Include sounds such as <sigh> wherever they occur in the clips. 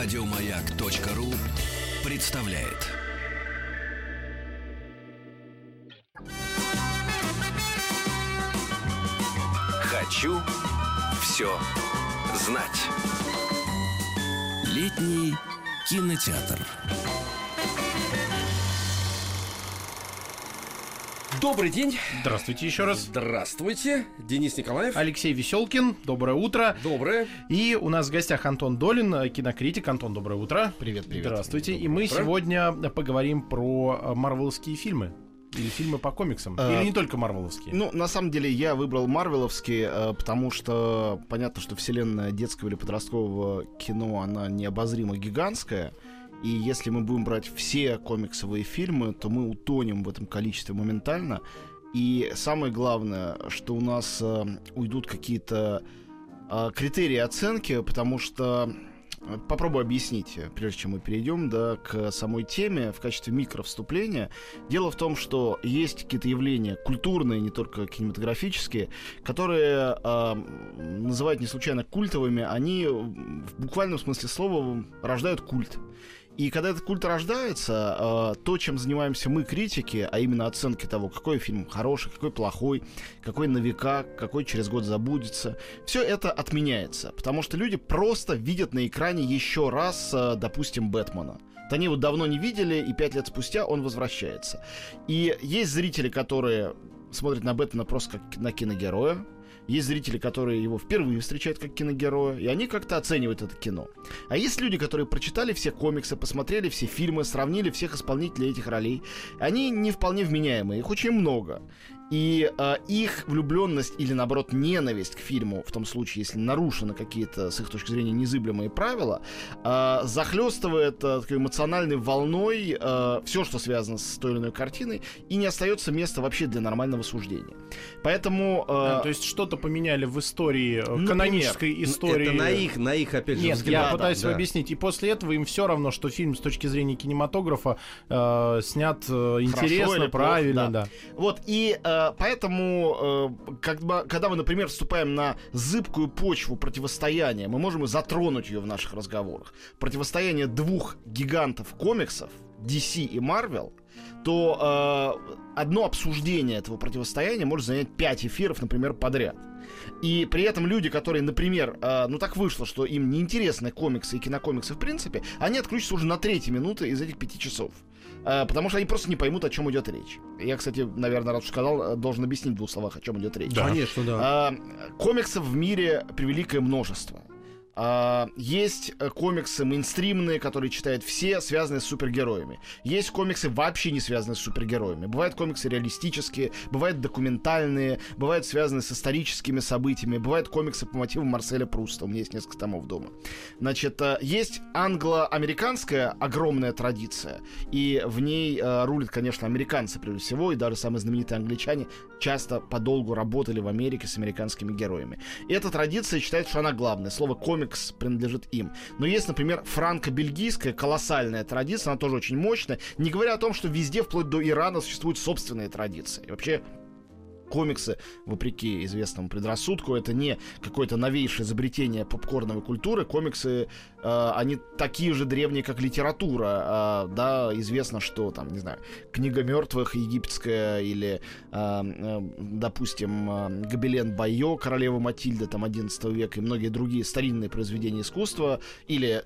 Радиомаяк.ру представляет. Хочу все знать. Летний кинотеатр. Добрый день. Здравствуйте еще раз. Здравствуйте. Денис Николаев. Алексей Веселкин, доброе утро. Доброе. И у нас в гостях Антон Долин, э, кинокритик. Антон, доброе утро. Привет, привет. Здравствуйте. И мы утро. сегодня поговорим про э, марвеловские фильмы. Или фильмы по комиксам. А, Или не только марвеловские. Ну, на самом деле, я выбрал Марвеловский, э, потому что понятно, что вселенная детского или подросткового кино, она необозримо гигантская. И если мы будем брать все комиксовые фильмы, то мы утонем в этом количестве моментально. И самое главное, что у нас э, уйдут какие-то э, критерии оценки, потому что э, Попробую объяснить, прежде чем мы перейдем да, к самой теме в качестве микровступления. Дело в том, что есть какие-то явления культурные, не только кинематографические, которые э, называют не случайно культовыми, они в буквальном смысле слова рождают культ. И когда этот культ рождается, э, то, чем занимаемся мы, критики, а именно оценки того, какой фильм хороший, какой плохой, какой на века, какой через год забудется, все это отменяется. Потому что люди просто видят на экране еще раз, э, допустим, Бэтмена. Они его давно не видели, и пять лет спустя он возвращается. И есть зрители, которые смотрят на Бэтмена просто как на киногероя, есть зрители, которые его впервые встречают как киногероя, и они как-то оценивают это кино. А есть люди, которые прочитали все комиксы, посмотрели все фильмы, сравнили всех исполнителей этих ролей. Они не вполне вменяемые, их очень много. И э, их влюбленность или, наоборот, ненависть к фильму, в том случае, если нарушены какие-то, с их точки зрения, незыблемые правила, э, захлестывает э, такой эмоциональной волной э, все, что связано с той или иной картиной, и не остается места вообще для нормального суждения. Поэтому... э, А, то есть что-то поменяли в истории, э, Например, канонической истории. Это на их, на их, опять же, Нет, взгляд. я да, пытаюсь да. объяснить. И после этого им все равно, что фильм с точки зрения кинематографа э, снят э, интересно, плохо, правильно, да. да. Вот, и э, поэтому, э, как бы, когда мы, например, вступаем на зыбкую почву противостояния, мы можем и затронуть ее в наших разговорах. Противостояние двух гигантов комиксов, DC и Marvel, то э, одно обсуждение этого противостояния может занять 5 эфиров, например, подряд. И при этом люди, которые, например, э, ну так вышло, что им неинтересны комиксы и кинокомиксы в принципе, они отключатся уже на третьей минуты из этих пяти часов. Э, потому что они просто не поймут, о чем идет речь. Я, кстати, наверное, раз уж сказал, э, должен объяснить в двух словах, о чем идет речь. Да. Конечно, да. А, комиксов в мире превеликое множество. А, есть э, комиксы мейнстримные, которые читают все, связанные с супергероями. Есть комиксы вообще не связанные с супергероями. Бывают комиксы реалистические, бывают документальные, бывают связанные с историческими событиями, бывают комиксы по мотивам Марселя Пруста. У меня есть несколько томов дома. Значит, э, есть англо-американская огромная традиция, и в ней э, рулят, конечно, американцы прежде всего, и даже самые знаменитые англичане часто подолгу работали в Америке с американскими героями. И эта традиция считает, что она главная. Слово комикс принадлежит им. Но есть, например, франко-бельгийская колоссальная традиция, она тоже очень мощная, не говоря о том, что везде, вплоть до Ирана, существуют собственные традиции. И вообще, комиксы, вопреки известному предрассудку, это не какое-то новейшее изобретение попкорновой культуры. Комиксы, э, они такие же древние, как литература. Э, да, известно, что там, не знаю, книга мертвых египетская или, э, э, допустим, э, Гобелен Байо, королева Матильда, там, 11 века и многие другие старинные произведения искусства или,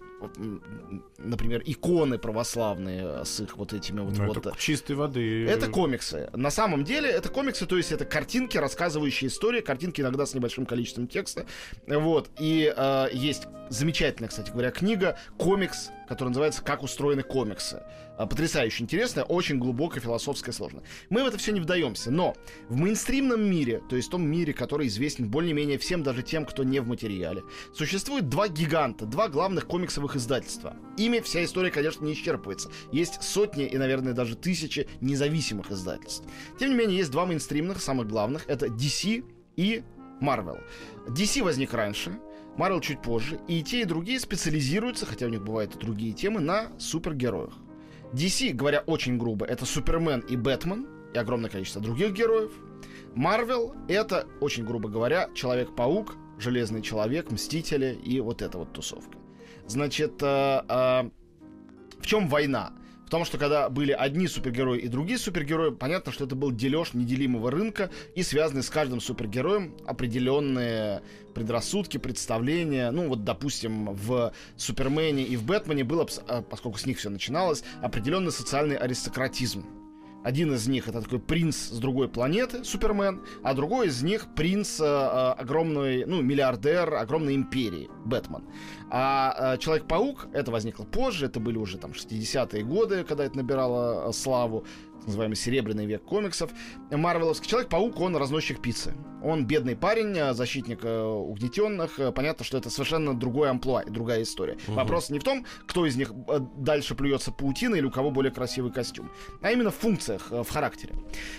например, иконы православные с их вот этими вот... Ну, вот это чистой воды. это комиксы. На самом деле, это комиксы, то есть это картинки, рассказывающие истории, картинки иногда с небольшим количеством текста. Вот. И э, есть замечательная, кстати говоря, книга, комикс, который называется «Как устроены комиксы». А, Потрясающе интересная, очень глубокая, философская, сложная. Мы в это все не вдаемся, но в мейнстримном мире, то есть в том мире, который известен более-менее всем, даже тем, кто не в материале, существует два гиганта, два главных комиксовых издательства. Ими вся история, конечно, не исчерпывается. Есть сотни и, наверное, даже тысячи независимых издательств. Тем не менее, есть два мейнстримных, самых главных. Это DC и Marvel. DC возник раньше, Marvel чуть позже, и те, и другие специализируются, хотя у них бывают и другие темы, на супергероях. DC, говоря очень грубо, это Супермен и Бэтмен, и огромное количество других героев. Marvel — это, очень грубо говоря, Человек-паук, Железный Человек, Мстители и вот эта вот тусовка. Значит, э, э, в чем война? В том, что когда были одни супергерои и другие супергерои, понятно, что это был дележ неделимого рынка и связанные с каждым супергероем определенные предрассудки, представления. Ну, вот, допустим, в Супермене и в Бэтмене было, а, поскольку с них все начиналось, определенный социальный аристократизм. Один из них это такой принц с другой планеты, Супермен, а другой из них принц э, э, огромной, ну, миллиардер огромной империи, Бэтмен. А э, Человек-паук, это возникло позже, это были уже там 60-е годы, когда это набирало э, славу, так называемый серебряный век комиксов. Марвеловский Человек-паук, он разносчик пиццы. Он бедный парень, э, защитник э, угнетенных. Э, Понятно, что это совершенно другой амплуа, другая история. Вопрос не в том, кто из них дальше плюется паутиной или у кого более красивый костюм, а именно в функциях, в характере.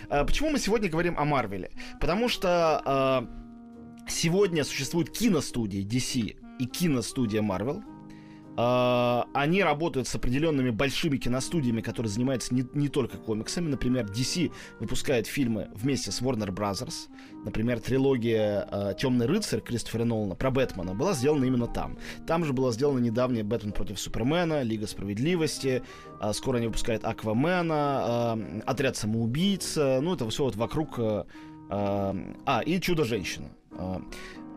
Почему мы сегодня говорим о Марвеле? Потому что э, сегодня существует киностудия DC и киностудия Marvel. Э, Они работают с определенными большими киностудиями, которые занимаются не, не только комиксами. Например, DC выпускает фильмы вместе с Warner Brothers. Например, трилогия э, Темный рыцарь Кристофера Нолана про Бэтмена была сделана именно там. Там же была сделана недавняя Бэтмен против Супермена, Лига справедливости. э, скоро они выпускают Аквамена, Отряд самоубийц. Ну, это все вот вокруг. а, и Чудо-женщина.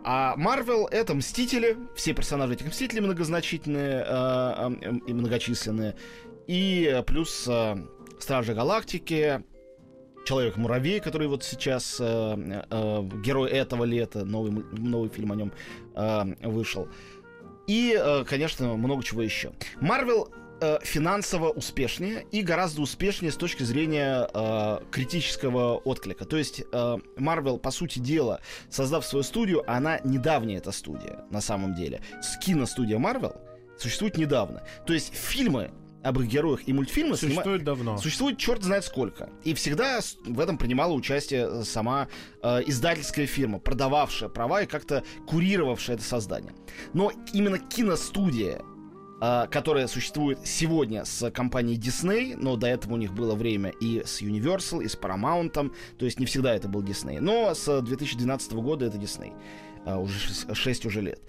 Э, а Марвел это Мстители, все персонажи этих Мстителей многозначительные э, э, и многочисленные, и плюс э, Стражи Галактики, Человек-муравей, который вот сейчас э, э, герой этого лета, новый, новый фильм о нем э, вышел. И, э, конечно, много чего еще. Марвел э, финансово успешнее и гораздо успешнее с точки зрения э, критического отклика. То есть э, Marvel, по сути дела, создав свою студию, она недавняя эта студия, на самом деле. Киностудия Marvel существует недавно. То есть фильмы об их героях и мультфильмы снима- Существует давно. Существует черт знает сколько. И всегда в этом принимала участие э, сама э, издательская фирма, продававшая права и как-то курировавшая это создание. Но именно киностудия, э, которая существует сегодня с компанией Disney, но до этого у них было время и с Universal, и с Paramount, то есть не всегда это был Disney. Но с 2012 года это Disney. А, уже 6 уже лет.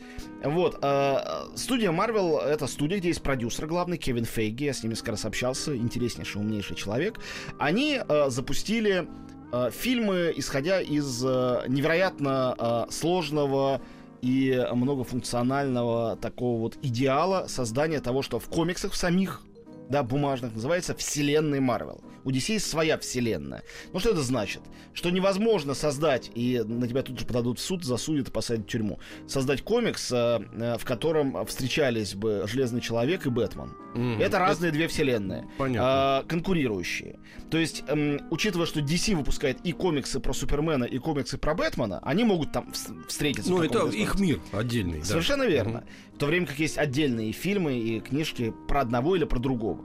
Вот. а, студия Marvel — это студия, где есть продюсер главный, Кевин Фейги. Я с ним несколько раз общался. Интереснейший, умнейший человек. Они а, запустили а, фильмы, исходя из а, невероятно а, сложного и многофункционального такого вот идеала создания того, что в комиксах в самих да, бумажных, называется вселенной Марвел. У DC есть своя вселенная. Ну что это значит? Что невозможно создать, и на тебя тут же подадут в суд, засудят и посадят в тюрьму, создать комикс, э, э, в котором встречались бы Железный Человек и Бэтмен. Мгм. Это разные две вселенные, Понятно. а, конкурирующие. То есть, эм, учитывая, что DC выпускает и комиксы про Супермена, и комиксы про Бэтмена, они могут там вс- встретиться. Ну, это их мир отдельный. да. Совершенно верно. Мгм. В то время как есть отдельные фильмы и книжки про одного или про другого.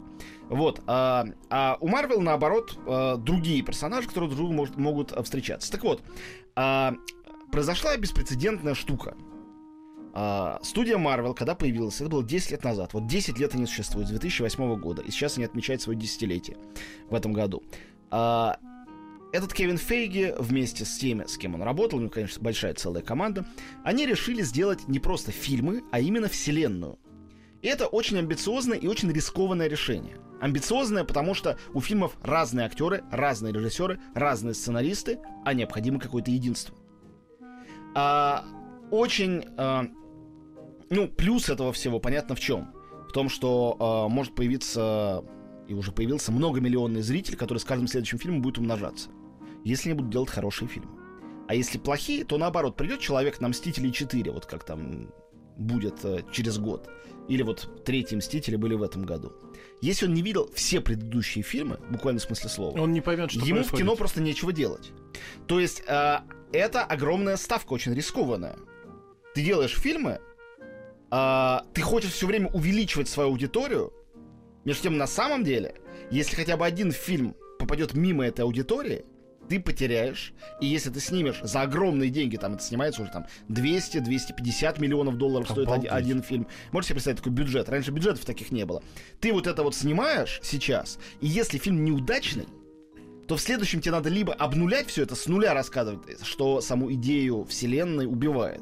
Вот. А, а у Марвел, наоборот, а, другие персонажи, которые друг другу может- могут а, встречаться. Так вот, а, произошла беспрецедентная штука. А, студия Marvel, когда появилась, это было 10 лет назад. Вот 10 лет они существуют, с 2008 года. И сейчас они отмечают свое десятилетие в этом году. А, этот Кевин Фейги вместе с теми, с кем он работал, у него, конечно, большая целая команда, они решили сделать не просто фильмы, а именно вселенную. И это очень амбициозное и очень рискованное решение. Амбициозное, потому что у фильмов разные актеры, разные режиссеры, разные сценаристы, а необходимо какое-то единство. А, очень, а, ну, плюс этого всего понятно в чем. В том, что а, может появиться, и уже появился многомиллионный зритель, который с каждым следующим фильмом будет умножаться. Если они будут делать хорошие фильмы. А если плохие, то наоборот, придет человек на Мстители 4, вот как там будет э, через год. Или вот третьи Мстители были в этом году. Если он не видел все предыдущие фильмы, буквально в смысле слова, Он не поймет, что ему происходит. в кино просто нечего делать. То есть э, это огромная ставка, очень рискованная. Ты делаешь фильмы, э, ты хочешь все время увеличивать свою аудиторию. Между тем, на самом деле, если хотя бы один фильм попадет мимо этой аудитории, ты потеряешь. И если ты снимешь за огромные деньги, там это снимается уже там 200-250 миллионов долларов стоит один, Обалдеть. один фильм. Можете себе представить такой бюджет? Раньше бюджетов таких не было. Ты вот это вот снимаешь сейчас, и если фильм неудачный, то в следующем тебе надо либо обнулять все это, с нуля рассказывать, что саму идею вселенной убивает.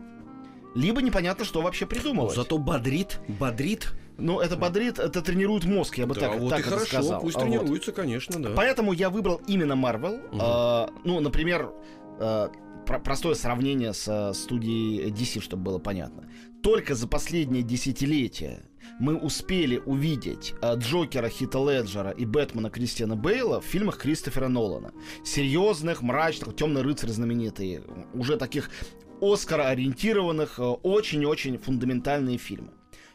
либо непонятно, что вообще придумывать. Зато бодрит, бодрит. Ну, это бодрит, это тренирует мозг, я бы Да, так, вот так и хорошо, сказал. пусть А вот. тренируется, конечно, да. Поэтому я выбрал именно Marvel. А, ну, например, а, про- простое сравнение со студией DC, чтобы было понятно. Только за последние десятилетия мы успели увидеть а, Джокера Хита Леджера и Бэтмена Кристиана Бейла в фильмах Кристофера Нолана. Серьезных, мрачных, темный рыцарь знаменитый, уже таких Оскар-ориентированных, э, очень-очень фундаментальные фильмы.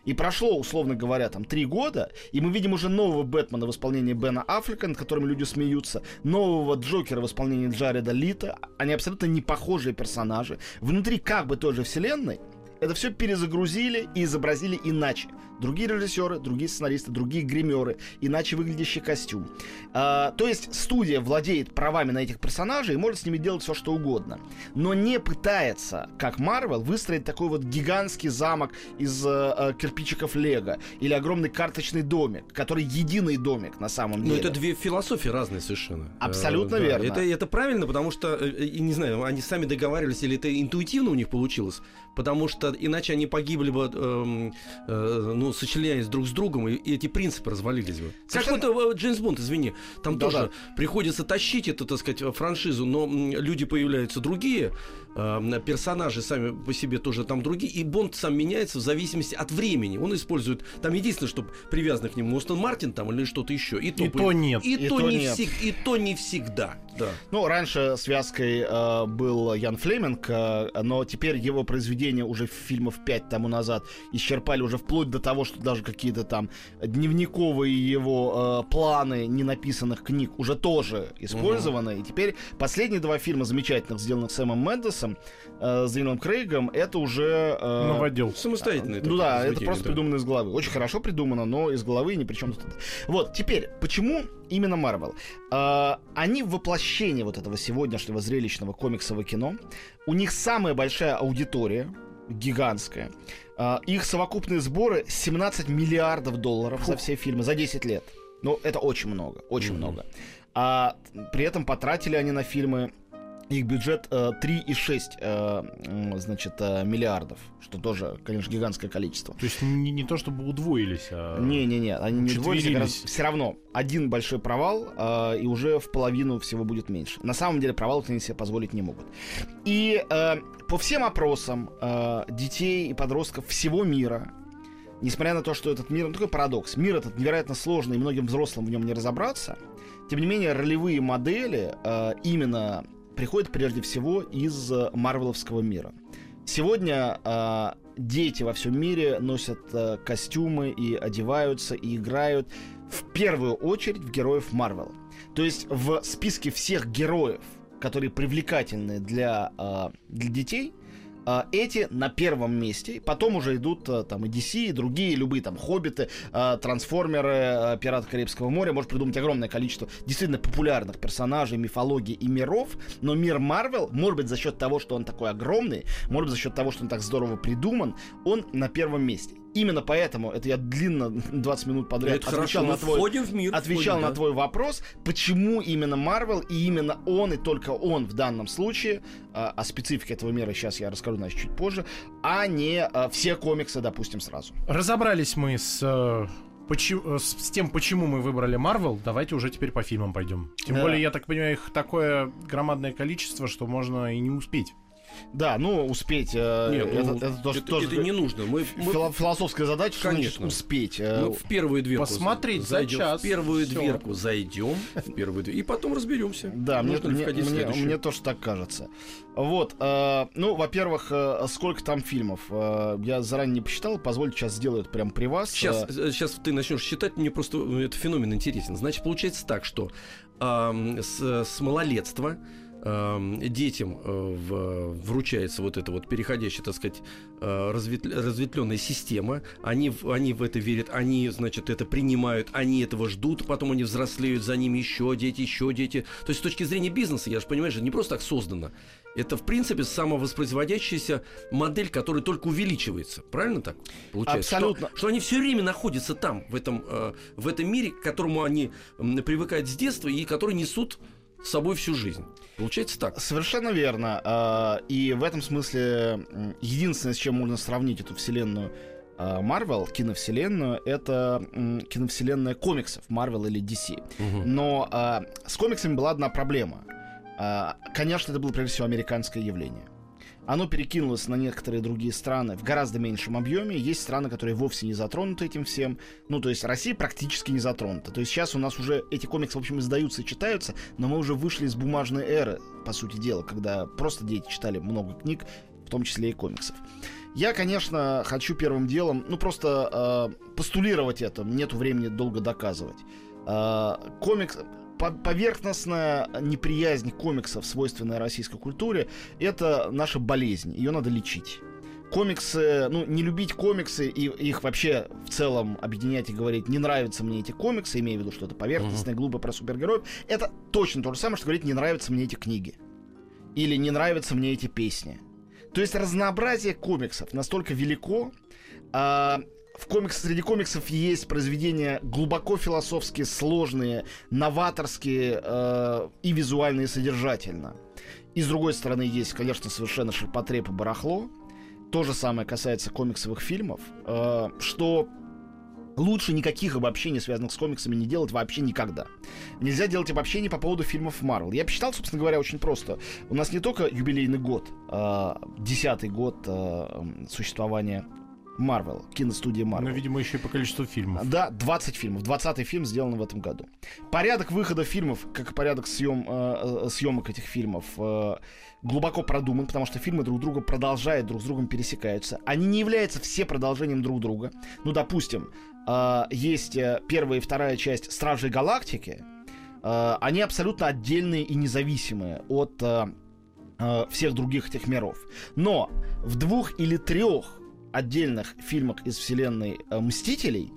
И прошло, условно говоря, там три года, и мы видим уже нового Бэтмена в исполнении Бена Аффлека, над которым люди смеются, нового Джокера в исполнении Джареда Лита. Они абсолютно не похожие персонажи. Внутри как бы той же вселенной это все перезагрузили и изобразили иначе. Другие режиссеры, другие сценаристы, другие гримеры, иначе выглядящий костюм. А, то есть студия владеет правами на этих персонажей и может с ними делать все, что угодно. Но не пытается, как Марвел, выстроить такой вот гигантский замок из э, э, кирпичиков Лего или огромный карточный домик, который единый домик на самом Ну, деле. это две философии разные совершенно. Абсолютно Э, да, верно. Это, это правильно, потому что, э, э, не знаю, они сами договаривались, или это интуитивно у них получилось, потому что иначе они погибли бы, эм, э, ну, сочленяясь друг с другом, и, и эти принципы развалились бы. Как вот э, Джеймс Бонд, извини, там Да-да. тоже приходится тащить эту, так сказать, франшизу, но люди появляются другие, э, персонажи сами по себе тоже там другие, и Бонд сам меняется в зависимости от времени. Он использует, там единственное, что привязано к нему Остон Мартин там или что-то еще. И то, И то нет. И, И то, то не нет. всег- и то не всегда. Да. Ну, раньше связкой э, был Ян Флеминг, э, но теперь его произведения уже фильмов пять тому назад исчерпали уже вплоть до того, что даже какие-то там дневниковые его э, планы ненаписанных книг уже тоже использованы. И теперь последние два фильма замечательных, сделанных Сэмом Мендесом, э, с Дэниелом Крейгом, это уже... э, Новодел. Самостоятельное. ну да, это просто да. придумано из головы. Очень хорошо придумано, но из головы ни при чем тут. это. Вот, теперь, почему именно Марвел? А, они воплощение вот этого сегодняшнего зрелищного комиксового кино. У них самая большая аудитория, гигантская. А, их совокупные сборы 17 миллиардов долларов за все фильмы, за 10 лет. Ну, это очень много, очень Мгм. много. А при этом потратили они на фильмы их бюджет э, 3,6 э, значит, э, миллиардов, что тоже, конечно, гигантское количество. То есть не, не то чтобы удвоились, а... Не-не-не, они не Учетверились. Все равно один большой провал, э, и уже в половину всего будет меньше. На самом деле провал они себе позволить не могут. И э, по всем опросам э, детей и подростков всего мира, несмотря на то, что этот мир, ну такой парадокс, мир этот невероятно сложный, и многим взрослым в нем не разобраться, тем не менее ролевые модели э, именно приходят прежде всего из э, марвеловского мира. Сегодня э, дети во всем мире носят э, костюмы и одеваются и играют в первую очередь в героев Марвела. То есть в списке всех героев, которые привлекательны для, э, для детей, эти на первом месте. Потом уже идут э, там и DC, и другие, любые там Хоббиты, э, Трансформеры, э, Пираты Карибского моря. Можно придумать огромное количество действительно популярных персонажей, мифологии и миров. Но мир Марвел, может быть, за счет того, что он такой огромный, может быть, за счет того, что он так здорово придуман, он на первом месте. Именно поэтому, это я длинно <laughs> 20 минут подряд Это отвечал хорошо, на твой в мир. отвечал входим, на да. твой вопрос, почему именно Марвел и именно он и только он в данном случае, а, о специфике этого мира сейчас я расскажу, значит, чуть позже, а не а, все комиксы, допустим, сразу. Разобрались мы с, э, почи- э, с, с тем, почему мы выбрали Марвел. Давайте уже теперь по фильмам пойдем. Тем Да. более, я так понимаю, их такое громадное количество, что можно и не успеть. Да, ну, успеть, э, Нет, это, ну, это тоже, это- тоже это не нужно. Мы, мы- фило- философская задача, что значит Конечно. успеть. э, мы в первую дверку Посмотреть за зайдем, час. В первую Всё. дверку зайдем, в первую дверь, и потом разберемся. Да, мне, мне- входить в мне- мне тоже так кажется. Вот, э, ну, во-первых, э, сколько там фильмов? Э, я заранее не посчитал, позвольте сейчас сделаю это прямо при вас. Сейчас, Э, э, сейчас ты начнешь считать, мне просто э, этот феномен интересен. Значит, получается так, что ам, с, с малолетства ам, детям э, в- вручается вот эта вот переходящая, так сказать, э, разветл- разветвленная система. Они, они в это верят, они, значит, это принимают, они этого ждут, потом они взрослеют, за ними еще дети, еще дети. То есть с точки зрения бизнеса, я же понимаю, что не просто так создано. Это, в принципе, самовоспроизводящаяся модель, которая только увеличивается. Правильно так получается? Абсолютно. Что, что они все время находятся там, в этом, э, в этом мире, к которому они привыкают с детства и который несут с собой всю жизнь. Получается так. Совершенно верно. А, И в этом смысле единственное, с чем можно сравнить эту вселенную а, Марвел, киновселенную, это киновселенная комиксов Марвел или DC. Мгм. Но а, с комиксами была одна проблема. Конечно, это было прежде всего американское явление. Оно перекинулось на некоторые другие страны в гораздо меньшем объеме. Есть страны, которые вовсе не затронуты этим всем. Ну, то есть Россия практически не затронута. То есть сейчас у нас уже эти комиксы, в общем, издаются и читаются, но мы уже вышли из бумажной эры, по сути дела, когда просто дети читали много книг, в том числе и комиксов. Я, конечно, хочу первым делом, ну, просто э, постулировать это. Нету времени долго доказывать. Э, комикс поверхностная неприязнь комиксов, свойственная российской культуре, это наша болезнь. Ее надо лечить. Комиксы, ну, не любить комиксы и их вообще в целом объединять и говорить, не нравятся мне эти комиксы, имея в виду что-то поверхностное, глупое про супергероев, это точно то же самое, что говорить, не нравятся мне эти книги. Или не нравятся мне эти песни. То есть разнообразие комиксов настолько велико, а, в комикс, среди комиксов есть произведения глубоко философские, сложные, новаторские э, и визуально содержательно. И с другой стороны есть, конечно, совершенно ширпотреб и барахло. То же самое касается комиксовых фильмов, э, что лучше никаких обобщений, связанных с комиксами, не делать вообще никогда. Нельзя делать обобщений по поводу фильмов Марвел. Я посчитал, собственно говоря, очень просто. У нас не только юбилейный год, э, десятый год э, существования Марвел, киностудии Марвел. Ну, видимо, еще и по количеству фильмов. Да, 20 фильмов. 20 фильм сделан в этом году. Порядок выхода фильмов, как и порядок съем, э, э, съемок этих фильмов, э, глубоко продуман, потому что фильмы друг друга продолжают, друг с другом пересекаются. Они не являются все продолжением друг друга. Ну, допустим, э, есть э, первая и вторая часть Стражей Галактики. Э, они абсолютно отдельные и независимые от э, всех других этих миров. Но в двух или трех отдельных фильмах из вселенной э, Мстителей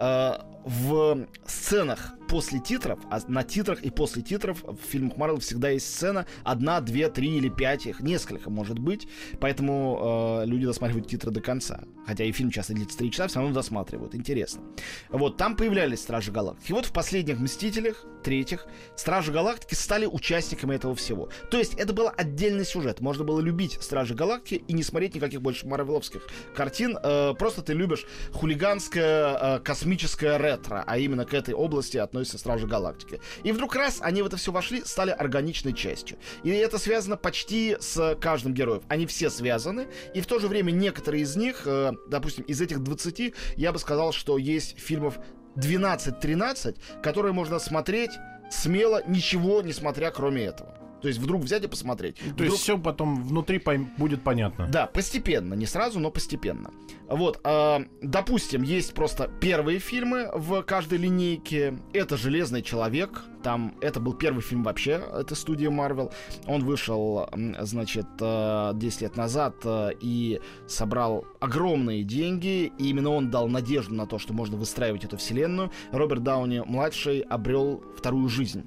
э, в сценах после титров, а на титрах и после титров в фильмах Марвел всегда есть сцена одна, две, три или пять их, несколько может быть, поэтому э, люди досматривают титры до конца. Хотя и фильм часто длится три часа, все равно досматривают, интересно. Вот, там появлялись Стражи Галактики. И вот в последних Мстителях, третьих, Стражи Галактики стали участниками этого всего. То есть это был отдельный сюжет. Можно было любить Стражи Галактики и не смотреть никаких больше марвеловских картин. Э, просто ты любишь хулиганское э, космическое ретро, а именно к этой области относятся Стражи Галактики. И вдруг раз они в это все вошли, стали органичной частью. И это связано почти с каждым героем. Они все связаны, и в то же время некоторые из них, э, допустим, из этих 20, я бы сказал, что есть фильмов 12-13, которые можно смотреть смело, ничего не смотря кроме этого. То есть вдруг взять и посмотреть. То Вдруг- есть все потом внутри пойм- будет понятно. да, постепенно, не сразу, но постепенно. Вот, а, допустим, есть просто первые фильмы в каждой линейке. Это Железный человек. Там это был первый фильм вообще этой студии Marvel. Он вышел, значит, э, 10 лет назад э, и собрал огромные деньги. И именно он дал надежду на то, что можно выстраивать эту вселенную. Роберт Дауни младший обрел вторую жизнь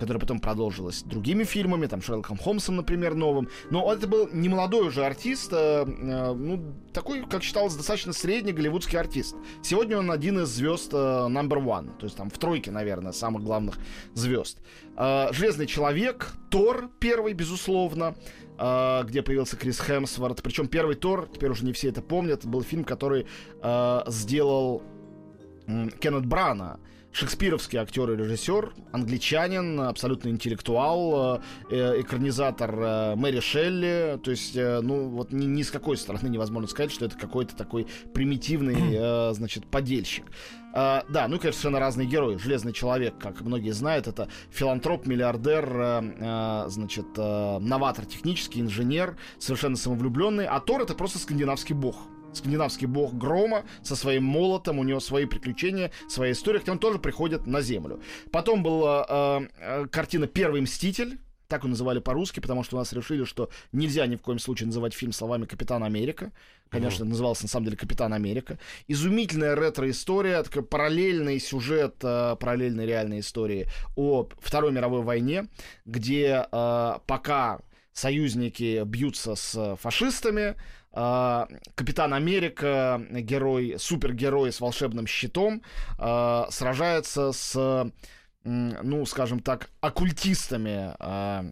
которая потом продолжилась другими фильмами, там Шерлоком Холмсом, например, новым. Но это был не молодой уже артист, а, э, ну, такой, как считалось, достаточно средний голливудский артист. Сегодня он один из звезд э, number one, то есть там в тройке, наверное, самых главных звезд. Э, Железный человек, Тор первый, безусловно, э, где появился Крис Хемсворт. Причем первый Тор, теперь уже не все это помнят, был фильм, который э, сделал Кеннет Брана, шекспировский актер и режиссер, англичанин, абсолютно интеллектуал, э, э, экранизатор э, Мэри Шелли. То есть, э, ну, вот ни, ни с какой стороны невозможно сказать, что это какой-то такой примитивный, э, значит, подельщик. Э, да, ну и, конечно, совершенно разные герои. Железный человек, как многие знают, это филантроп, миллиардер, э, э, значит, новатор технический, инженер, совершенно самовлюбленный. А Тор это просто скандинавский бог скандинавский бог грома со своим молотом, у него свои приключения, своя история, хотя он тоже приходит на землю. Потом была э, э, картина «Первый мститель», так его называли по-русски, потому что у нас решили, что нельзя ни в коем случае называть фильм словами «Капитан Америка». Конечно, назывался на самом деле «Капитан Америка». Изумительная ретро-история, такой параллельный сюжет, э, параллельной реальной истории о Второй мировой войне, где э, пока союзники бьются с фашистами, э, Капитан Америка, герой, супергерой с волшебным щитом, э, сражается с ну, скажем так, оккультистами а,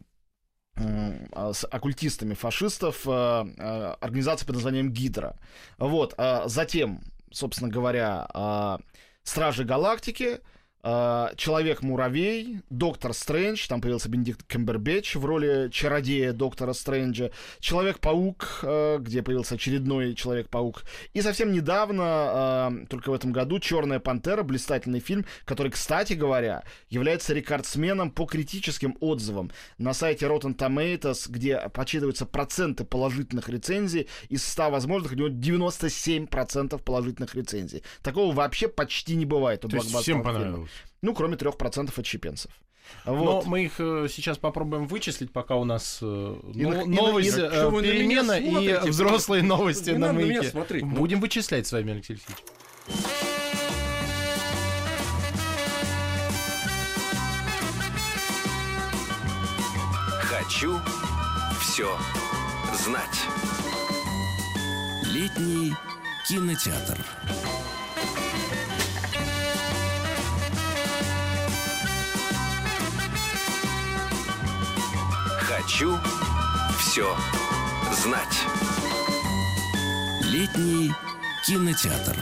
а, с оккультистами фашистов а, а, организации под названием Гидра. Вот. а Затем, собственно говоря, а, Стражи Галактики, а, Человек-муравей, Доктор Стрэндж, там появился Бенедикт Кембербэтч в роли чародея Доктора Стрэнджа, Человек-паук, а, где появился очередной Человек-паук, и совсем недавно, а, только в этом году, Черная пантера, блистательный фильм, который, кстати говоря, является рекордсменом по критическим отзывам на сайте Rotten Tomatoes, где подсчитываются проценты положительных рецензий, из 100 возможных у него 97% положительных рецензий. Такого вообще почти не бывает у блокбастерных всем понравилось. Ну, кроме 3% отщепенцев. Но Вот. мы их э, сейчас попробуем вычислить, пока у нас э, И но- на- и на- новость, и на- э, на перемена и смотрите? <laughs> взрослые новости Не на на маяке. ну. Будем вычислять с вами, Алексей Алексеевич. Хочу все знать. Летний кинотеатр. Хочу все знать. Летний кинотеатр.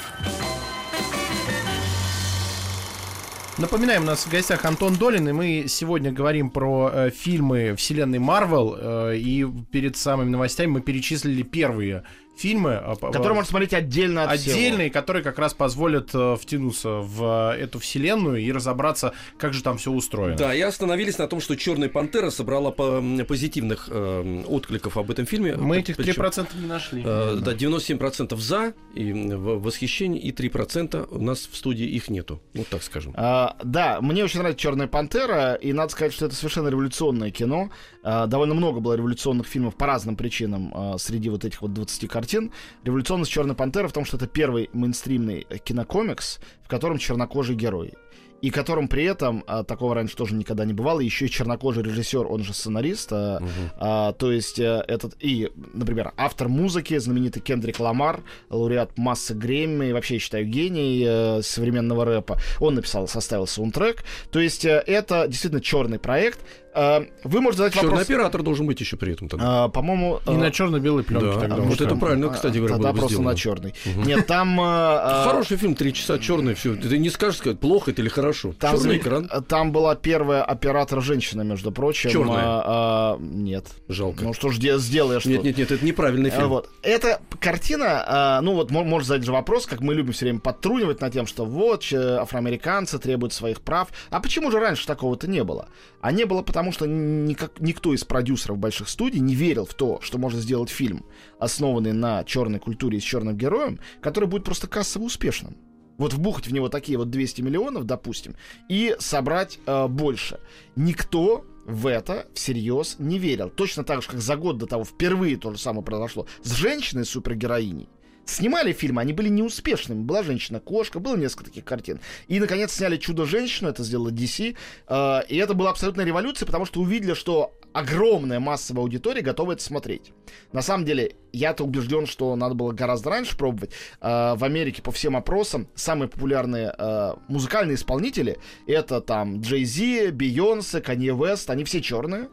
Напоминаем, у нас в гостях Антон Долин, и мы сегодня говорим про э, фильмы вселенной Марвел, э, и перед самыми новостями мы перечислили первые фильмы, по- Который можно смотреть отдельно от всего. отдельные, которые как раз позволят э, втянуться в э, эту вселенную и разобраться, как же там все устроено. Да, и остановились на том, что Черная пантера собрала по- позитивных э, откликов об этом фильме. Мы этих Причем, 3% не нашли. э, да, 97% за и в восхищении, и 3% у нас в студии их нету. Вот так скажем. А, да, мне очень нравится Черная пантера, и надо сказать, что это совершенно революционное кино. А, довольно много было революционных фильмов по разным причинам а, среди вот этих вот 20 картин. Революционность Черной пантеры в том, что это первый мейнстримный э, кинокомикс, в котором чернокожий герой. И которым при этом, а, такого раньше тоже никогда не бывало, еще и чернокожий режиссер, он же сценарист, а, а, то есть э, этот, и, например, автор музыки, знаменитый Кендрик Ламар, лауреат массы Грэмми, вообще, я считаю, гений э, современного рэпа, он написал, составил саундтрек, то есть э, это действительно черный проект. Э, Вы можете задать Черный вопрос... оператор должен быть еще при этом. тогда. э, По-моему... И э, на черно-белой пленке да, тогда а вот это правильно, кстати говоря, Тогда было бы просто сделано. на черный. Нет, там... э, э, Хороший фильм, три часа черный, все. Ты не скажешь, сказать, плохо это или хорошо. Там, Черный экран. там была первая оператор женщина, между прочим. Чёрная? А, а, нет. Жалко. Ну что ж де- сделаешь Нет, нет, нет, это неправильный А, фильм. Вот. Эта картина, а, ну вот мо- может задать же вопрос, как мы любим все время подтрунивать над тем, что вот афроамериканцы требуют своих прав. А почему же раньше такого-то не было? А не было потому, что никак, никто из продюсеров больших студий не верил в то, что может сделать фильм, основанный на черной культуре и с черным героем, который будет просто кассово успешным. Вот вбухать в него такие вот 200 миллионов, допустим, и собрать э, больше. Никто в это всерьез не верил. Точно так же, как за год до того впервые то же самое произошло с женщиной-супергероиней. Снимали фильмы, они были неуспешными. Была женщина-кошка, было несколько таких картин. И, наконец, сняли «Чудо-женщину», это сделала DC. э, и это была абсолютная революция, потому что увидели, что огромная массовая аудитория готова это смотреть. На самом деле, я-то убежден, что надо было гораздо раньше пробовать. Э, в Америке по всем опросам самые популярные э, музыкальные исполнители это там Джей Зи, Бейонсе, Канье Вест, они все черные,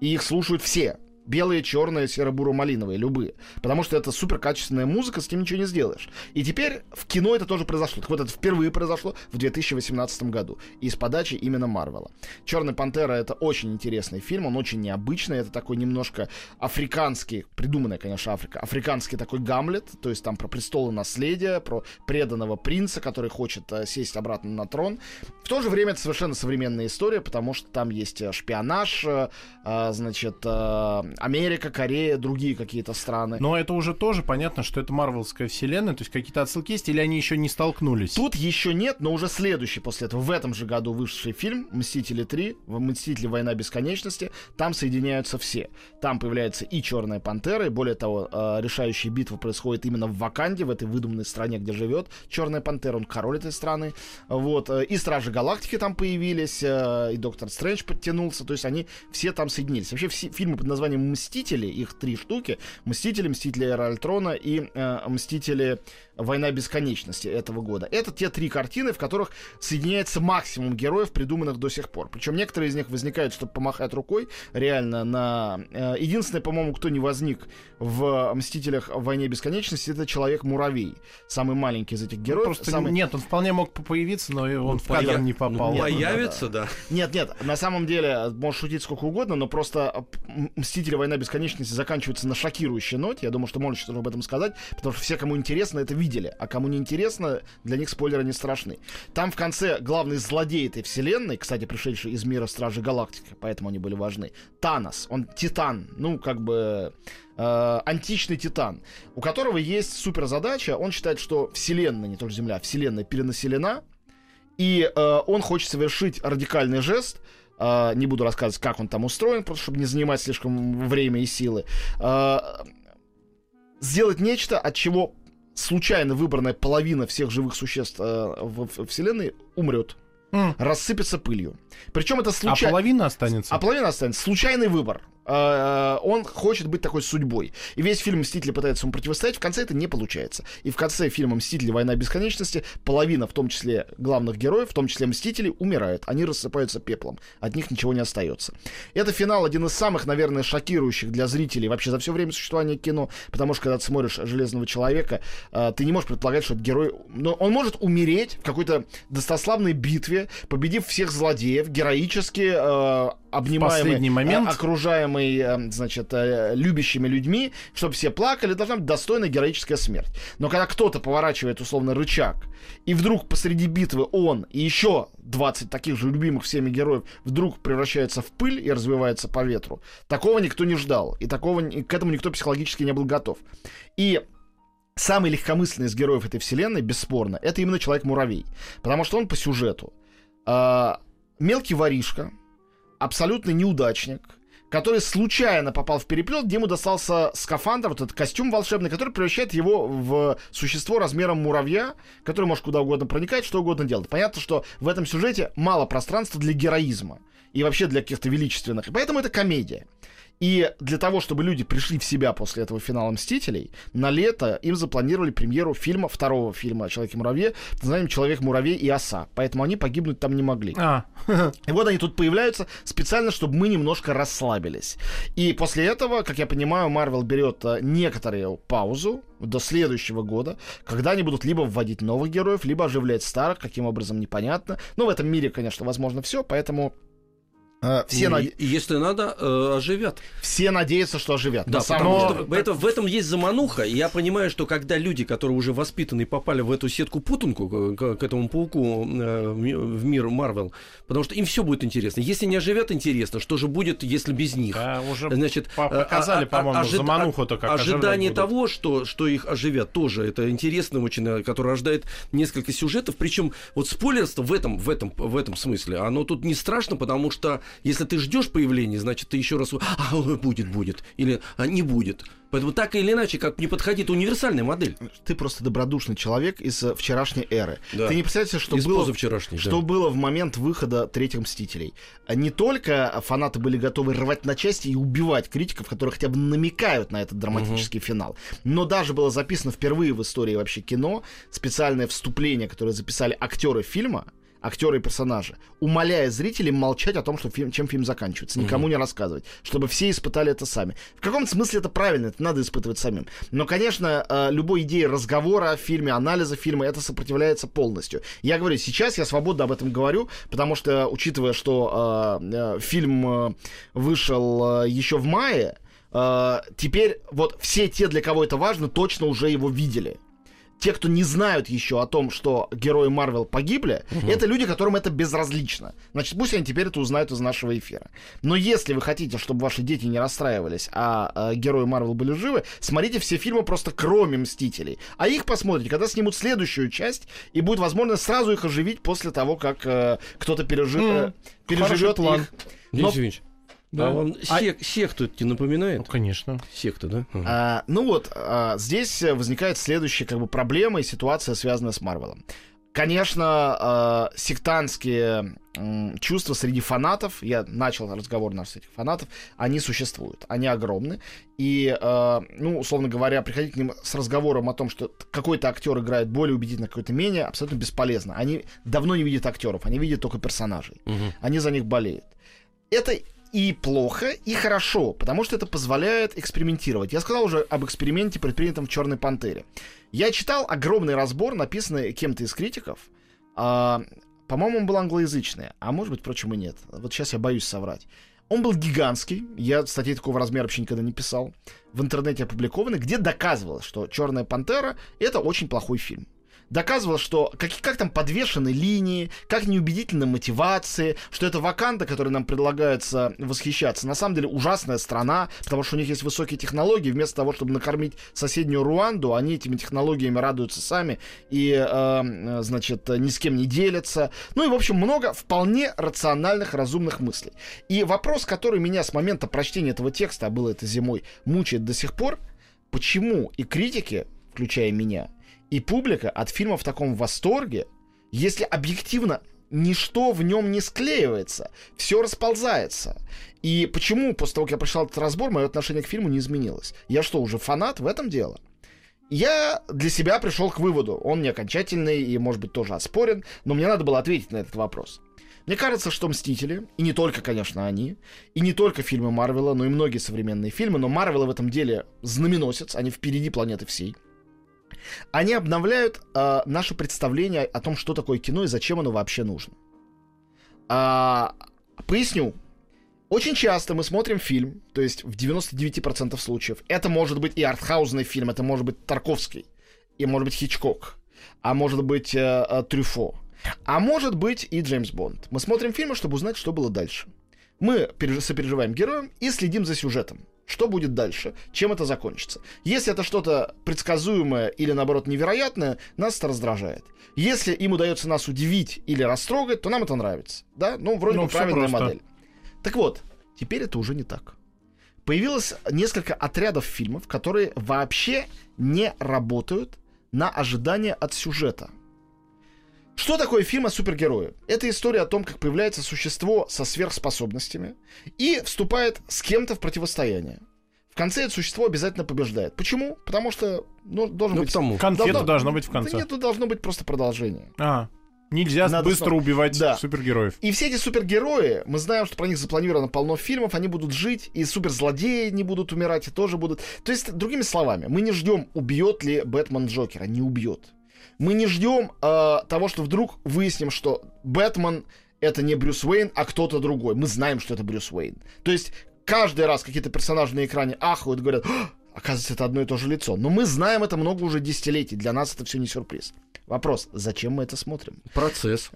и их слушают все. Белые, черные, серо-буро-малиновые, любые. Потому что это супер качественная музыка, с ним ничего не сделаешь. И теперь в кино это тоже произошло. Так вот, это впервые произошло в 2018 году. И с подачи именно Марвела. Черная пантера это очень интересный фильм, он очень необычный. Это такой немножко африканский, придуманная, конечно, Африка, африканский такой Гамлет, то есть там про престолы наследия, про преданного принца, который хочет э, сесть обратно на трон. В то же время это совершенно современная история, потому что там есть э, шпионаж, э, значит, Америка, Корея, другие какие-то страны. Но это уже тоже понятно, что это Марвелская вселенная, то есть какие-то отсылки есть, или они еще не столкнулись? Тут еще нет, но уже следующий после этого, в этом же году вышедший фильм «Мстители 3», в «Мстители. Война бесконечности», там соединяются все. Там появляется и Черная Пантера, и более того, э, решающая битва происходит именно в Ваканде, в этой выдуманной стране, где живет Черная Пантера, он король этой страны. Вот. э, И Стражи Галактики там появились, э, и Доктор Стрэндж подтянулся, то есть они все там соединились. Вообще все фильмы под названием Мстители, их три штуки, Мстители, Мстители Эра Альтрона и э, Мстители Война бесконечности этого года. Это те три картины, в которых соединяется максимум героев, придуманных до сих пор. Причем некоторые из них возникают, чтобы помахать рукой, реально на... Э, единственное, по-моему, кто не возник в Мстителях Войне бесконечности, это Человек-муравей. Самый маленький из этих Ну, героев. просто самый... нет, он вполне мог появиться, но и он в поя- кадр не попал. ну, появится, да. Нет, нет, на самом деле, можешь шутить сколько угодно, но просто м, Мстители Война Бесконечности заканчивается на шокирующей ноте. Я думаю, что можно что-то об этом сказать, потому что все, кому интересно, это видели. А кому не интересно, для них спойлеры не страшны. Там в конце главный злодей этой вселенной, кстати, пришедший из мира Стражи Галактики, поэтому они были важны, Танос. Он титан, ну, как бы э, античный титан, у которого есть суперзадача. Он считает, что вселенная, не только Земля, вселенная перенаселена, и э, он хочет совершить радикальный жест. Э, не буду рассказывать, как он там устроен, просто чтобы не занимать слишком время и силы. Э, сделать нечто, от чего случайно выбранная половина всех живых существ э, в, в Вселенной умрет. М. Рассыпется пылью. Причем это А случайно. половина останется? А половина останется. Случайный выбор. Э, Он хочет быть такой судьбой. И весь фильм «Мстители» пытается ему противостоять. В конце это не получается. И в конце фильма «Мстители. Война бесконечности» половина, в том числе главных героев, в том числе Мстители, умирают. Они рассыпаются пеплом. От них ничего не остается. Это финал один из самых, наверное, шокирующих для зрителей вообще за все время существования кино. Потому что, когда ты смотришь «Железного человека», э, ты не можешь предполагать, что этот герой... Но он может умереть в какой-то достославной битве, победив всех злодеев, героически обнимаемый, последний момент. э, окружаемый, э, значит, э, любящими людьми, чтобы все плакали, должна быть достойная героическая смерть. Но когда кто-то поворачивает, условно, рычаг, и вдруг посреди битвы он и еще 20 таких же любимых всеми героев вдруг превращаются в пыль и развиваются по ветру, такого никто не ждал, и такого, и к этому никто психологически не был готов. И самый легкомысленный из героев этой вселенной, бесспорно, это именно Человек-муравей. Потому что он по сюжету а, мелкий воришка, абсолютный неудачник, который случайно попал в переплет, где ему достался скафандр, вот этот костюм волшебный, который превращает его в существо размером муравья, который может куда угодно проникать, что угодно делать. Понятно, что в этом сюжете мало пространства для героизма и вообще для каких-то величественных. И поэтому это комедия. И для того, чтобы люди пришли в себя после этого финала «Мстителей», на лето им запланировали премьеру фильма, второго фильма о Человеке-муравье, под названием «Человек-муравей и оса». Поэтому они погибнуть там не могли. А, <laughs> И вот они тут появляются специально, чтобы мы немножко расслабились. И после этого, как я понимаю, Марвел берет э, некоторую паузу до следующего года, когда они будут либо вводить новых героев, либо оживлять старых, каким образом непонятно. Но в этом мире, конечно, возможно все, поэтому все, И- наде- и если надо, э, оживят. все надеются, что оживят. Да, На самом потому что это, в этом есть замануха. И я понимаю, что когда люди, которые уже воспитаны, попали в эту сетку-путанку, к, к- к этому пауку э, в ми- в мир Марвел, потому что им все будет интересно. Если не оживят, интересно, что же будет, если без них? да, уже Значит, по- э, показали, а- а- по-моему, ожид- замануху-то, как Ожидание того, что, что их оживят, тоже это интересно очень, э, которое рождает несколько сюжетов. Причем вот спойлерство в этом, в этом, в этом смысле, оно тут не страшно, потому что если ты ждешь появления, значит, ты еще раз а, будет, будет, или а, не будет. Поэтому так или иначе, как не подходит универсальная модель. Ты просто добродушный человек из э, вчерашней эры. Да. Ты не представляешь, что Из было что да. было в момент выхода третьих Мстителей. А Не только фанаты были готовы рвать на части и убивать критиков, которые хотя бы намекают на этот драматический финал, но даже было записано впервые в истории вообще кино специальное вступление, которое записали актеры фильма, актеры и персонажи, умоляя зрителей молчать о том, что фильм, чем фильм заканчивается, никому не рассказывать, чтобы все испытали это сами. В каком смысле это правильно, это надо испытывать самим. Но, конечно, э, любой идее разговора о фильме, анализа фильма, это сопротивляется полностью. Я говорю, сейчас я свободно об этом говорю, потому что, учитывая, что э, э, фильм э, вышел э, еще в мае, теперь вот все те, для кого это важно, точно уже его видели те, кто не знают еще о том, что герои Марвел погибли, это люди, которым это безразлично. Значит, пусть они теперь это узнают из нашего эфира. Но если вы хотите, чтобы ваши дети не расстраивались, а, э, герои Марвел были живы, смотрите все фильмы просто кроме Мстителей. А их посмотрите, когда снимут следующую часть, и будет возможность сразу их оживить после того, как э, кто-то пережи- э, М, переживет хороший план. их. Денис Но- Да. а вам А- сек- секту это не Ну, напоминает? конечно. Секта, да? Ага. А, ну вот, а, здесь э, возникает следующая как бы проблема и ситуация, связанная с Марвелом. Конечно, э, сектантские м, чувства среди фанатов, я начал разговор наш с этих фанатов, они существуют, они огромны. И, э, ну, условно говоря, приходить к ним с разговором о том, что какой-то актер играет более убедительно, какой-то менее, абсолютно бесполезно. Они давно не видят актеров, они видят только персонажей. Мгм. Они за них болеют. Это и плохо, и хорошо, потому что это позволяет экспериментировать. Я сказал уже об эксперименте, предпринятом в Черной пантере. Я читал огромный разбор, написанный кем-то из критиков. А, по-моему, он был англоязычный, а может быть, впрочем, и нет. Вот сейчас я боюсь соврать. Он был гигантский. Я статей такого размера вообще никогда не писал. В интернете опубликованы, где доказывалось, что Черная пантера это очень плохой фильм. Доказывал, что как, как там подвешены линии, как неубедительны мотивации, что это Ваканда, которой нам предлагается восхищаться, на самом деле ужасная страна, потому что у них есть высокие технологии, вместо того, чтобы накормить соседнюю Руанду, они этими технологиями радуются сами и, э, значит, ни с кем не делятся. Ну и, в общем, много вполне рациональных, разумных мыслей. И вопрос, который меня с момента прочтения этого текста, а было это зимой, мучает до сих пор, почему и критики, включая меня, и публика от фильма в таком восторге, если объективно ничто в нем не склеивается, все расползается. И почему после того, как я прочитал этот разбор, мое отношение к фильму не изменилось? Я что, уже фанат? В этом дело. Я для себя пришел к выводу. Он не окончательный и, может быть, тоже оспорен, но мне надо было ответить на этот вопрос. Мне кажется, что «Мстители», и не только, конечно, они, и не только фильмы Марвела, но и многие современные фильмы, но Марвел в этом деле знаменосец, они впереди планеты всей. Они обновляют э, наше представление о том, что такое кино и зачем оно вообще нужно. А, поясню. Очень часто мы смотрим фильм, то есть в 99% случаев. Это может быть и артхаузный фильм, это может быть Тарковский, и может быть Хичкок, а может быть э, э, Трюфо, а может быть и Джеймс Бонд. Мы смотрим фильмы, чтобы узнать, что было дальше. Мы переж- сопереживаем героям и следим за сюжетом. Что будет дальше? Чем это закончится? Если это что-то предсказуемое или, наоборот, невероятное, нас это раздражает. Если им удается нас удивить или растрогать, то нам это нравится. Да? Ну, вроде Ну, бы правильная просто. модель. Так вот, теперь это уже не так. Появилось несколько отрядов фильмов, которые вообще не работают на ожидание от сюжета. Что такое фильм о супергерое? Это история о том, как появляется существо со сверхспособностями и вступает с кем-то в противостояние. В конце это существо обязательно побеждает. Почему? Потому что ну, должен Ну, быть... потому. Конфета Должно- должна быть в Да конце. нет, тут должно быть просто продолжение. А, нельзя Надо быстро снова- убивать Да. супергероев. И все эти супергерои, мы знаем, что про них запланировано полно фильмов, они будут жить, и суперзлодеи не будут умирать, и тоже будут. То есть, другими словами, мы не ждем, убьет ли Бэтмен Джокера, не убьет. Мы не ждем э, того, что вдруг выясним, что Бэтмен это не Брюс Уэйн, а кто-то другой. Мы знаем, что это Брюс Уэйн. То есть каждый раз какие-то персонажи на экране ахают, говорят, «А, оказывается, это одно и то же лицо. Но мы знаем это много уже десятилетий. Для нас это все не сюрприз. Вопрос, зачем мы это смотрим? Процесс.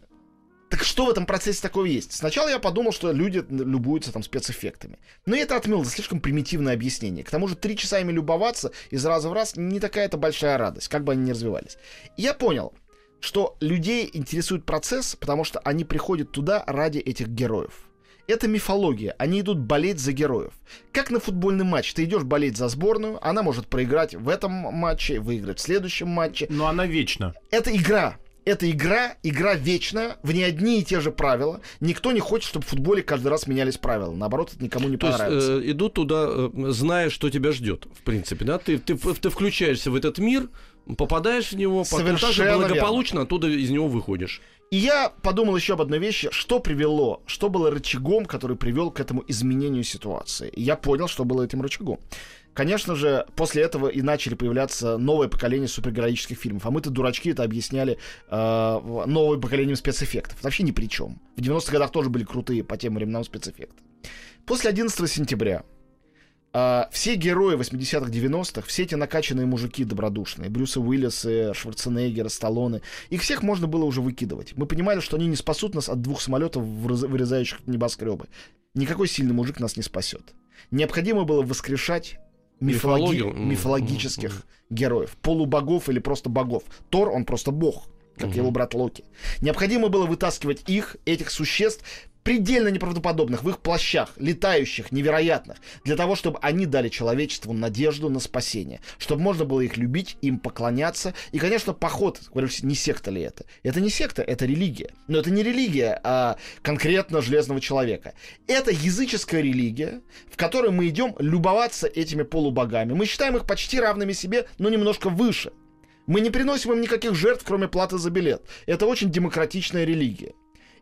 Так что в этом процессе такого есть? Сначала я подумал, что люди любуются там спецэффектами. Но я это отмел за слишком примитивное объяснение. К тому же три часа ими любоваться из раза в раз не такая-то большая радость, как бы они ни развивались. И я понял, что людей интересует процесс, потому что они приходят туда ради этих героев. Это мифология. Они идут болеть за героев. Как на футбольный матч. Ты идешь болеть за сборную, она может проиграть в этом матче, выиграть в следующем матче. Но она вечна. Это игра. Это игра, игра вечная, в ней одни и те же правила. Никто не хочет, чтобы в футболе каждый раз менялись правила. Наоборот, это никому не То есть понравится. э, идут туда, э, зная, что тебя ждет, в принципе, да? Ты, ты, ты включаешься в этот мир, попадаешь в него, потом также благополучно оттуда из него выходишь. И я подумал еще об одной вещи, что привело, что было рычагом, который привел к этому изменению ситуации. И я понял, что было этим рычагом. Конечно же, после этого и начали появляться новое поколение супергероических фильмов. А мы-то дурачки это объясняли э, новым поколением спецэффектов. Вообще ни при чем. В 90-х годах тоже были крутые по тем временам спецэффекты. После 11 сентября а, все герои 80-х, 90-х, все эти накачанные мужики добродушные, Брюсы Уиллисы, Шварценеггера, Сталлоне, их всех можно было уже выкидывать. Мы понимали, что они не спасут нас от двух самолетов, вырезающих небоскребы. Никакой сильный мужик нас не спасет. Необходимо было воскрешать мифологи- мифологических м, героев, полубогов или просто богов. Тор, он просто бог, как Мгм. его брат Локи. Необходимо было вытаскивать их, этих существ, предельно неправдоподобных, в их плащах, летающих, невероятных, для того, чтобы они дали человечеству надежду на спасение, чтобы можно было их любить, им поклоняться. И, конечно, поход, говорю, не секта ли это? Это не секта, это религия. Но это не религия а конкретно железного человека. Это языческая религия, в которой мы идем любоваться этими полубогами. Мы считаем их почти равными себе, но немножко выше. Мы не приносим им никаких жертв, кроме платы за билет. Это очень демократичная религия.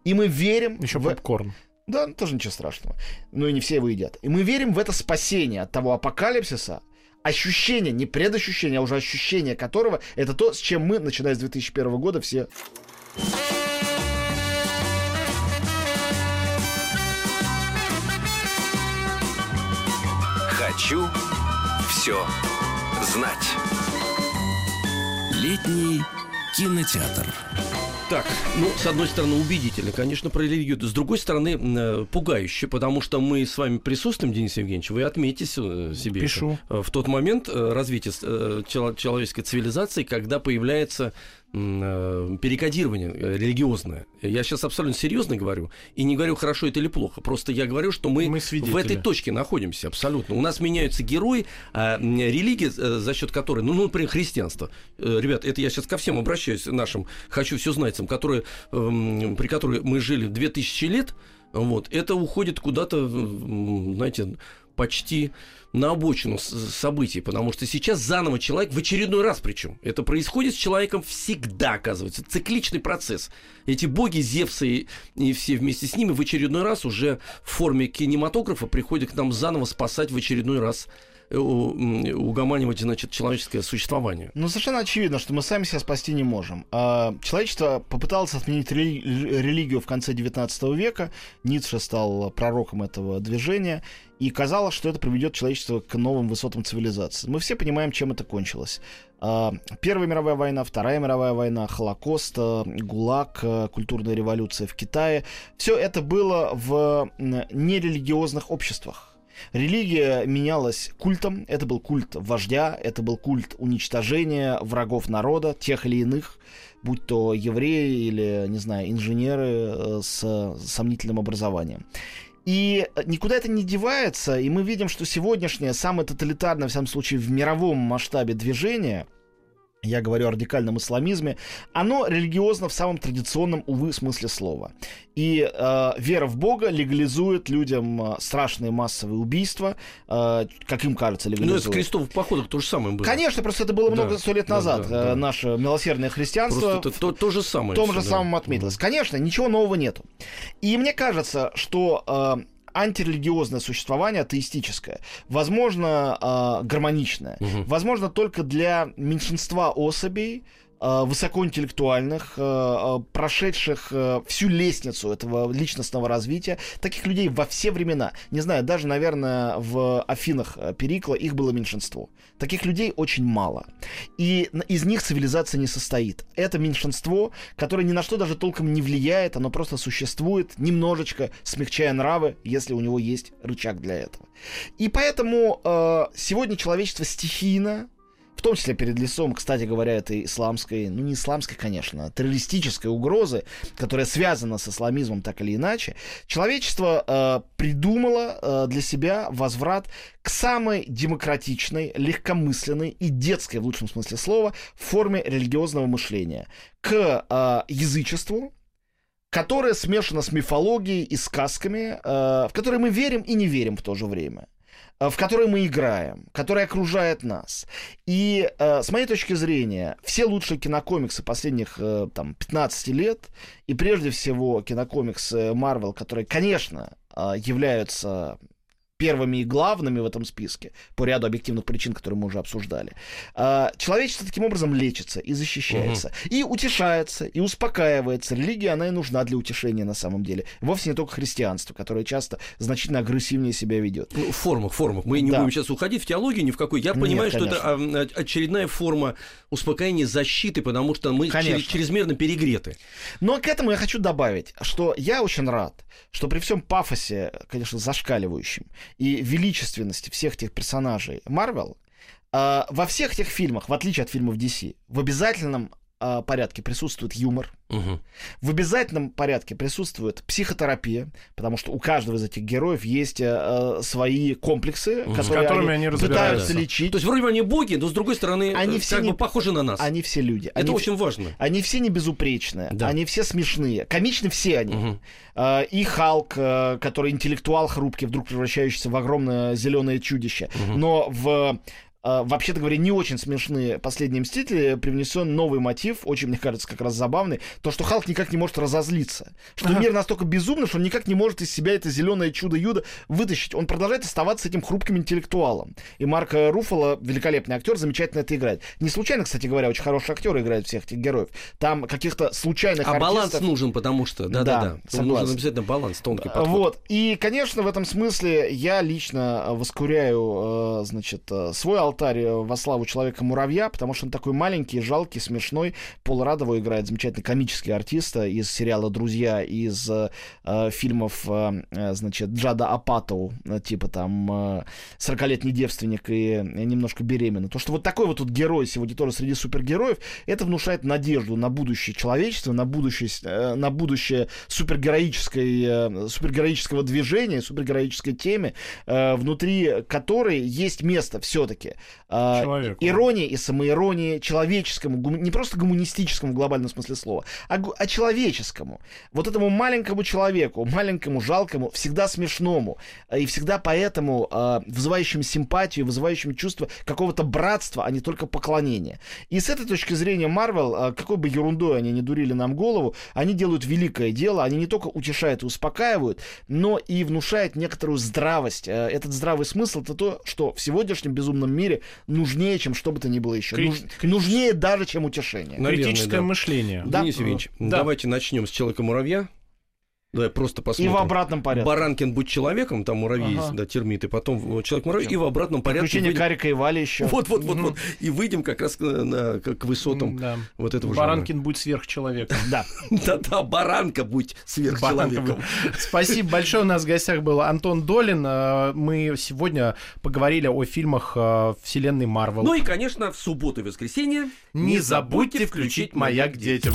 И мы верим... Еще в... попкорн. Да, тоже ничего страшного. Ну и не все его едят. И мы верим в это спасение от того апокалипсиса, ощущение, не предощущение, а уже ощущение которого, это то, с чем мы, начиная с 2001 года, все... Хочу все знать. Летний кинотеатр. Так, ну, с одной стороны, убедительно, конечно, про религию. С другой стороны, э, пугающе, потому что мы с вами присутствуем, Денис Евгеньевич, вы отметьте э, себе Пишу. это. в тот момент э, развития человеческой цивилизации, когда появляется перекодирование религиозное. Я сейчас абсолютно серьезно говорю. И не говорю, хорошо это или плохо. Просто я говорю, что мы, мы в этой точке находимся абсолютно. У нас меняются герои, а религия, за счет которой, ну, например, христианство. Ребят, это я сейчас ко всем обращаюсь, нашим «хочу все знайцам», которые, при которой мы жили 2000 лет, вот, это уходит куда-то, знаете, почти на обочину событий, потому что сейчас заново человек, в очередной раз причем, это происходит с человеком всегда, оказывается, цикличный процесс. Эти боги, Зевсы и, и все вместе с ними в очередной раз уже в форме кинематографа приходят к нам заново спасать в очередной раз угоманивать, значит, человеческое существование. Ну, совершенно очевидно, что мы сами себя спасти не можем. А, человечество попыталось отменить религию в конце 19 века. Ницше стал пророком этого движения. И казалось, что это приведет человечество к новым высотам цивилизации. Мы все понимаем, чем это кончилось. А, Первая мировая война, Вторая мировая война, Холокост, э, ГУЛАГ, э, культурная революция в Китае. Все это было в нерелигиозных обществах Религия менялась культом. Это был культ вождя, это был культ уничтожения врагов народа, тех или иных, будь то евреи или, не знаю, инженеры э, с сомнительным образованием. И никуда это не девается, и мы видим, что сегодняшнее самое тоталитарное, в всяком случае, в мировом масштабе движение – я говорю о радикальном исламизме, оно религиозно в самом традиционном, увы, смысле слова. И э, вера в Бога легализует людям э, страшные массовые убийства, э, как им кажется, легализует. Ну, это в крестовых походах то же самое было. Конечно, просто это было много сто лет назад. Да, да, да. Наше милосердное христианство просто это то, то же самое. В том же да. самом отметилось. Конечно, ничего нового нету. И мне кажется, что... Э, антирелигиозное существование, атеистическое, возможно, э, гармоничное, угу. возможно, только для меньшинства особей, высокоинтеллектуальных, э, э, прошедших всю лестницу этого личностного развития, таких людей во все времена. Не знаю, даже, наверное, в Афинах Перикла их было меньшинство. Таких людей очень мало. И из них цивилизация не состоит. Это меньшинство, которое ни на что даже толком не влияет, оно просто существует, немножечко смягчая нравы, если у него есть рычаг для этого. И поэтому э, сегодня человечество стихийно в том числе перед лицом, кстати говоря, этой исламской, ну не исламской, конечно, а террористической угрозы, которая связана с исламизмом так или иначе, человечество э, придумало э, для себя возврат к самой демократичной, легкомысленной и детской, в лучшем смысле слова, форме религиозного мышления, к э, язычеству, которое смешано с мифологией и сказками, э, в которые мы верим и не верим в то же время. Э, в которой мы играем, которая окружает нас. И э, с моей точки зрения, все лучшие кинокомиксы последних э, там, 15 лет, и прежде всего кинокомиксы Marvel, которые, конечно, э, являются первыми и главными в этом списке, по ряду объективных причин, которые мы уже обсуждали, а, человечество таким образом лечится и защищается, угу. и утешается, и успокаивается. Религия, она и нужна для утешения на самом деле. Вовсе не только христианство, которое часто значительно агрессивнее себя ведет. Ну, в формах, формах. Мы не да. будем сейчас уходить в теологию ни в какой. Я понимаю, Нет, что это а, очередная форма успокоения, защиты, потому что мы чрез, чрезмерно перегреты. Но к этому я хочу добавить, что я очень рад, что при всем пафосе, конечно, зашкаливающем, и величественности всех тех персонажей Марвел, э, во всех этих фильмах, в отличие от фильмов DC, в обязательном а, порядке присутствует юмор. Мгм. В обязательном порядке присутствует психотерапия, потому что у каждого из этих героев есть э, э, свои комплексы, с которые которыми они пытаются разбираются. лечить. То есть вроде бы они боги, но с другой стороны, Они э, все как не- бы похожи на нас. Они все люди. Это они, очень важно. они все не безупречные, Да. они все смешные. Комичны все они. Мгм. Э, И Халк, э, который интеллектуал хрупкий, вдруг превращающийся в огромное зеленое чудище. Мгм. Но в э, вообще-то говоря, не очень смешные «Последние мстители» привнесен новый мотив, очень, мне кажется, как раз забавный, то, что Халк никак не может разозлиться. Что Ага. мир настолько безумный, что он никак не может из себя это зеленое чудо-юдо вытащить. Он продолжает оставаться этим хрупким интеллектуалом. И Марк Руффало, великолепный актер, замечательно это играет. Не случайно, кстати говоря, очень хороший актер играет всех этих героев. Там каких-то случайных А баланс артистов- нужен, потому что, Да, да-да-да, нужен обязательно баланс, тонкий А, подход. Вот. И, конечно, в этом смысле я лично э, воскуряю, э, значит, э, свой алтарь э, во славу Человека-муравья, потому что он такой маленький, жалкий, смешной. Пол Радово играет замечательный комический артист э, из сериала «Друзья», из э, э, фильмов, э, значит, Джада Апатоу, типа там э, «40-летний девственник» и «Немножко беременна». То, что вот такой вот тут герой сегодня тоже среди супергероев, это внушает надежду на будущее человечества, на будущее, э, на будущее супергероической, э, супергероического движения, супергероической теме, э, внутри которой есть место все-таки Человеку. иронии и самоиронии человеческому, гум- не просто гуманистическому в глобальном смысле слова, а, гу- а человеческому. Вот этому маленькому человеку, маленькому, жалкому, всегда смешному, э, и всегда поэтому э, вызывающим симпатию, вызывающим чувство какого-то братства, а не только поклонения. И с этой точки зрения Марвел, э, какой бы ерундой они не дурили нам голову, они делают великое дело, они не только утешают и успокаивают, но и внушают некоторую здравость. Э, Этот здравый смысл это то, что в сегодняшнем безумном мире нужнее, чем что бы то ни было еще. Крит- Нуж- Нужнее даже, чем утешение. Наверное, Критическое да. мышление. Да. Денис Евгеньевич, Да. давайте начнем с Человека-муравья. Давай просто И посмотрим. в обратном порядке. Баранкин будь человеком, там муравьи Ага. да, термиты, потом человек-муравей, и в обратном порядке Приключения выйдем- Карика и Вали еще. Вот, вот, вот, Мгм. вот. И выйдем как раз к, на- к- к высотам Да. вот этого жанра. Баранкин будь сверхчеловеком. Да. <laughs> Да-да, баранка будь сверхчеловеком. Спасибо большое. У нас в гостях был Антон Долин. Э, Мы сегодня поговорили о фильмах э, вселенной Марвел. Ну и, конечно, в субботу и воскресенье Не забудьте включить «Маяк детям».